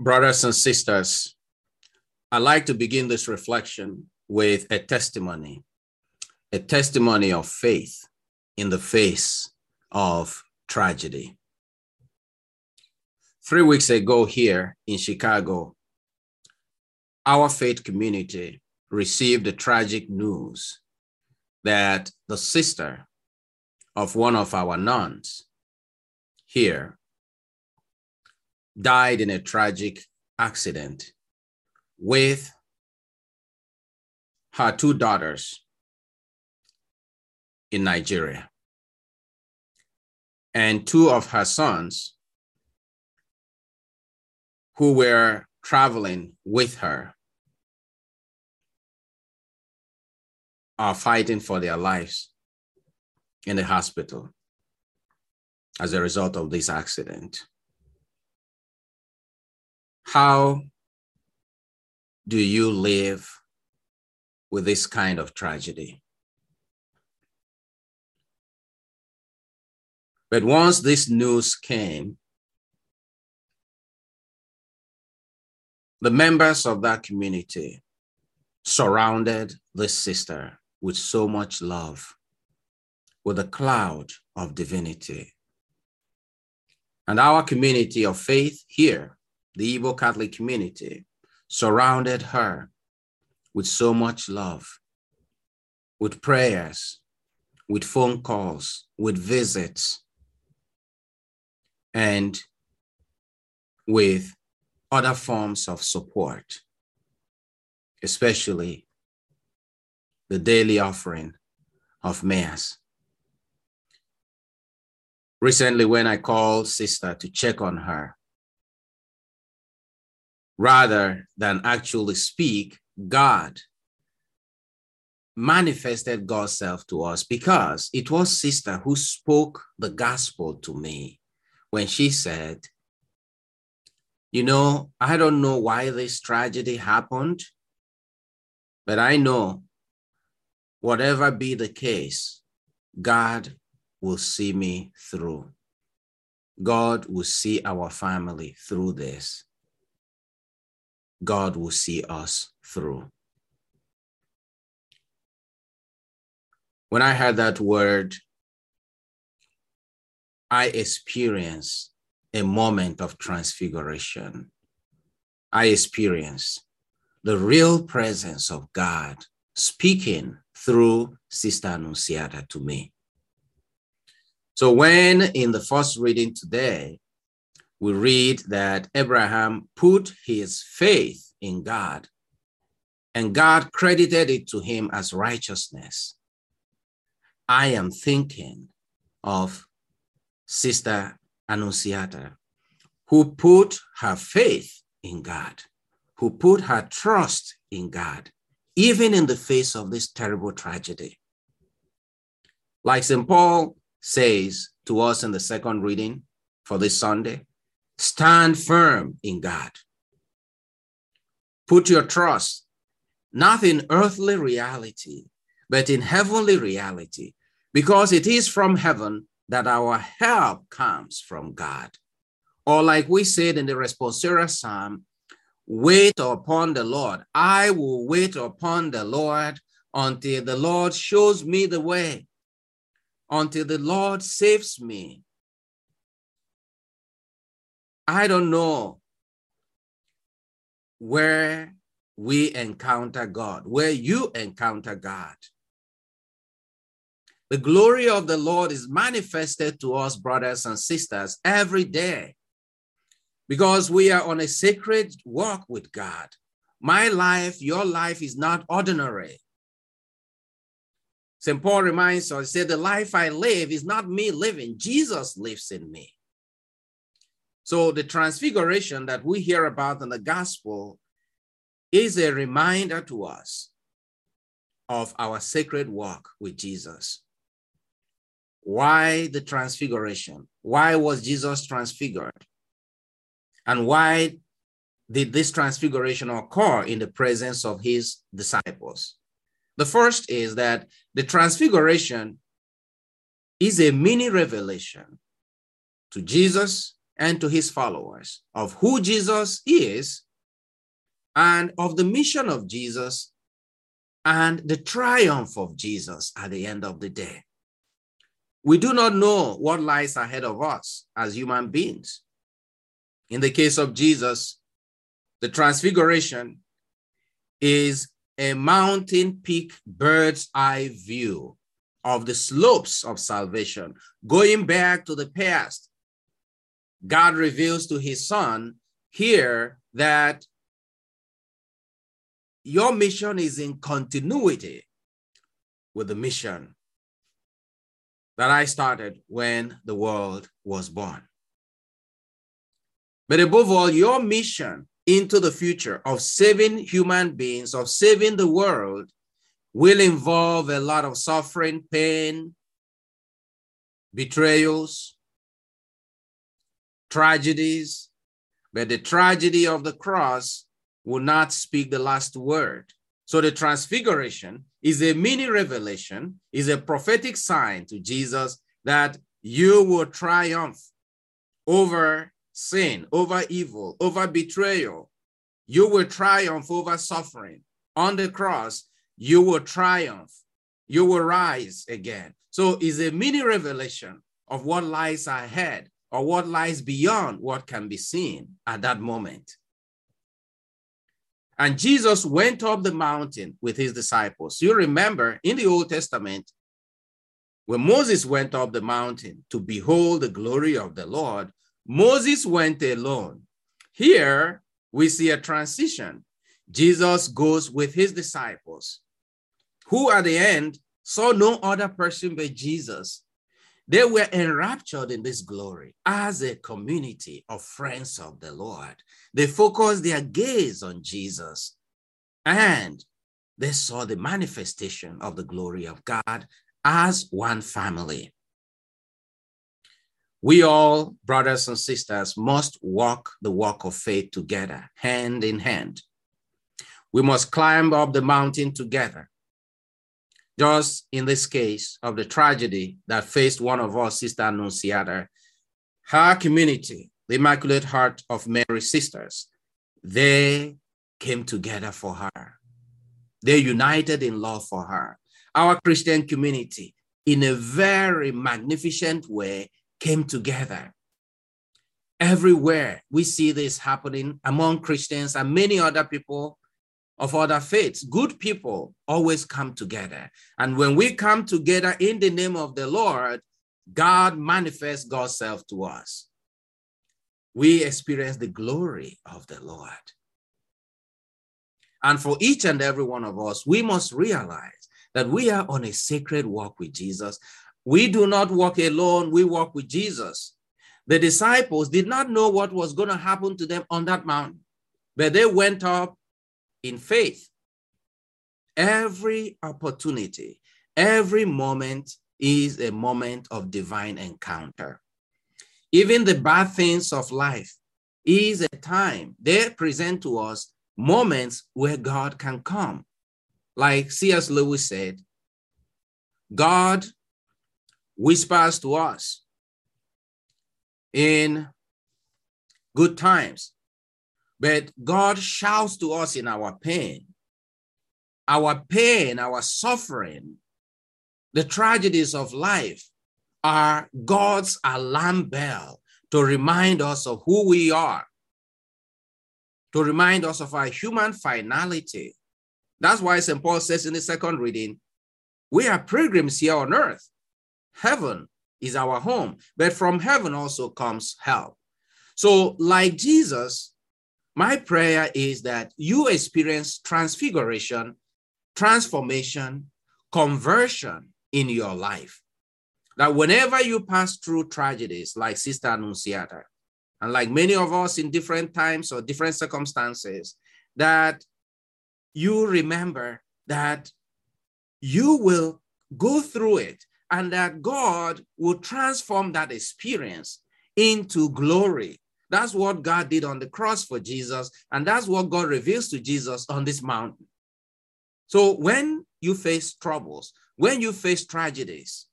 Brothers and sisters, I'd like to begin this reflection with a testimony, a testimony of faith in the face of tragedy. Three weeks ago, here in Chicago, our faith community received the tragic news that the sister of one of our nuns here died in a tragic accident with her two daughters in Nigeria. And two of her sons who were traveling with her are fighting for their lives in the hospital as a result of this accident. How do you live with this kind of tragedy? But once this news came, the members of that community surrounded this sister with so much love, with a cloud of divinity. And our community of faith here the Igbo Catholic community surrounded her with so much love, with prayers, with phone calls, with visits, and with other forms of support, especially the daily offering of Mass. Recently, when I called Sister to check on her, rather than actually speak, God manifested God's self to us because it was sister who spoke the gospel to me when she said, You know, I don't know why this tragedy happened, but I know whatever be the case, God will see me through. God will see our family through this. God will see us through. When I heard that word, I experienced a moment of transfiguration. I experienced the real presence of God speaking through Sister Annunciata to me. So, when in the first reading today, we read that Abraham put his faith in God and God credited it to him as righteousness. I am thinking of Sister Annunciata, who put her faith in God, who put her trust in God, even in the face of this terrible tragedy. Like St. Paul says to us in the second reading for this Sunday, Stand firm in God. Put your trust not in earthly reality, but in heavenly reality, because it is from heaven that our help comes from God. Or, like we said in the responsorial psalm, wait upon the Lord. I will wait upon the Lord until the Lord shows me the way, until the Lord saves me. I don't know where we encounter God, where you encounter God. The glory of the Lord is manifested to us, brothers and sisters, every day because we are on a sacred walk with God. My life, your life is not ordinary. St. Paul reminds us, he said, The life I live is not me living, Jesus lives in me. So the transfiguration that we hear about in the gospel is a reminder to us of our sacred walk with Jesus. Why the transfiguration? Why was Jesus transfigured? And why did this transfiguration occur in the presence of his disciples? The first is that the transfiguration is a mini revelation to Jesus and to his followers of who Jesus is and of the mission of Jesus and the triumph of Jesus at the end of the day. We do not know what lies ahead of us as human beings. In the case of Jesus, the transfiguration is a mountain peak bird's eye view of the slopes of salvation, going back to the past. God reveals to his son here that your mission is in continuity with the mission that I started when the world was born. But above all, your mission into the future of saving human beings, of saving the world, will involve a lot of suffering, pain, betrayals, tragedies. But the tragedy of the cross will not speak the last word. So the transfiguration is a mini revelation, is a prophetic sign to Jesus that you will triumph over sin, over evil, over betrayal. You will triumph over suffering. On the cross, you will triumph. You will rise again. So it's a mini revelation of what lies ahead or what lies beyond what can be seen at that moment. And Jesus went up the mountain with his disciples. You remember in the Old Testament, when Moses went up the mountain to behold the glory of the Lord, Moses went alone. Here we see a transition. Jesus goes with his disciples, who at the end saw no other person but Jesus. They were enraptured in this glory as a community of friends of the Lord. They focused their gaze on Jesus and they saw the manifestation of the glory of God as one family. We all, brothers and sisters, must walk the walk of faith together, hand in hand. We must climb up the mountain together. Just in this case of the tragedy that faced one of our Sister Annunciata, her community the Immaculate Heart of Mary sisters, they came together for her. They united in love for her. Our Christian community, in a very magnificent way, came together. Everywhere we see this happening among Christians and many other people of other faiths. Good people always come together. And when we come together in the name of the Lord, God manifests God's self to us we experience the glory of the Lord. And for each and every one of us, we must realize that we are on a sacred walk with Jesus. We do not walk alone, we walk with Jesus. The disciples did not know what was going to happen to them on that mountain, but they went up in faith. Every opportunity, every moment is a moment of divine encounter. Even the bad things of life is a time they present to us moments where God can come. Like C.S. Lewis said, God whispers to us in good times, but God shouts to us in our pain. Our pain, our suffering, the tragedies of life are God's alarm bell to remind us of who we are, to remind us of our human finality. That's why St. Paul says in the second reading, we are pilgrims here on earth. Heaven is our home, but from heaven also comes help. So, like Jesus, my prayer is that you experience transfiguration, transformation, conversion in your life that whenever you pass through tragedies like Sister Annunciata, and like many of us in different times or different circumstances, that you remember that you will go through it and that God will transform that experience into glory. That's what God did on the cross for Jesus, and that's what God reveals to Jesus on this mountain. So when you face troubles, when you face tragedies,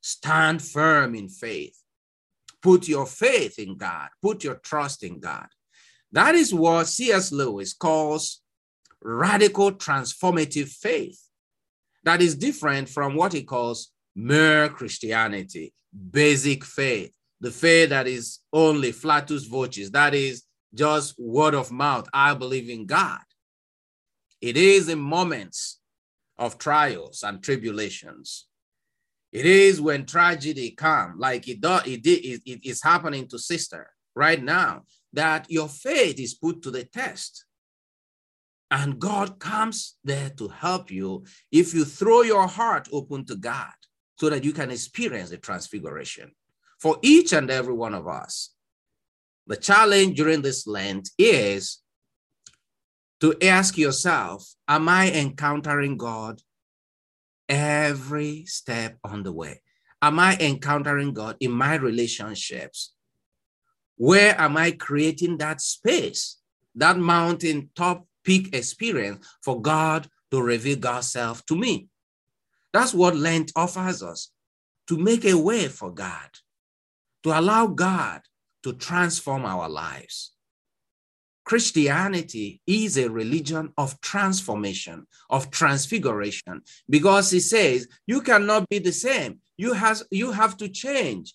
Stand firm in faith. Put your faith in God, put your trust in God. That is what C.S. Lewis calls radical transformative faith. That is different from what he calls mere Christianity, basic faith, the faith that is only flatus vocis, that is just word of mouth. I believe in God. It is in moments of trials and tribulations. It is when tragedy comes, like it, does, it, it, it is happening to sister right now, that your faith is put to the test. And God comes there to help you if you throw your heart open to God so that you can experience the transfiguration. For each and every one of us, the challenge during this Lent is to ask yourself Am I encountering God every step on the way? Am I encountering God in my relationships? Where am I creating that space, that mountain top peak experience for God to reveal God's self to me? That's what Lent offers us to make a way for God, to allow God to transform our lives. Christianity is a religion of transformation, of transfiguration, because it says you cannot be the same. You, has, you have to change.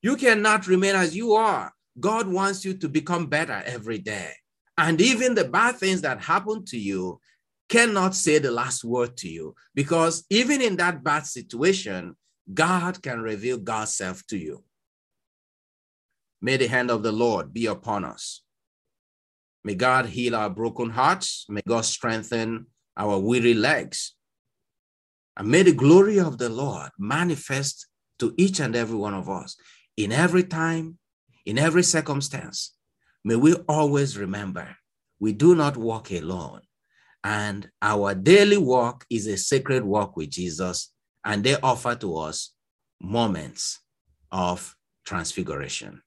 You cannot remain as you are. God wants you to become better every day. And even the bad things that happen to you cannot say the last word to you, because even in that bad situation, God can reveal God's self to you. May the hand of the Lord be upon us May God heal our broken hearts. May God strengthen our weary legs. And may the glory of the Lord manifest to each and every one of us in every time, in every circumstance. May we always remember we do not walk alone. And our daily walk is a sacred walk with Jesus, and they offer to us moments of transfiguration.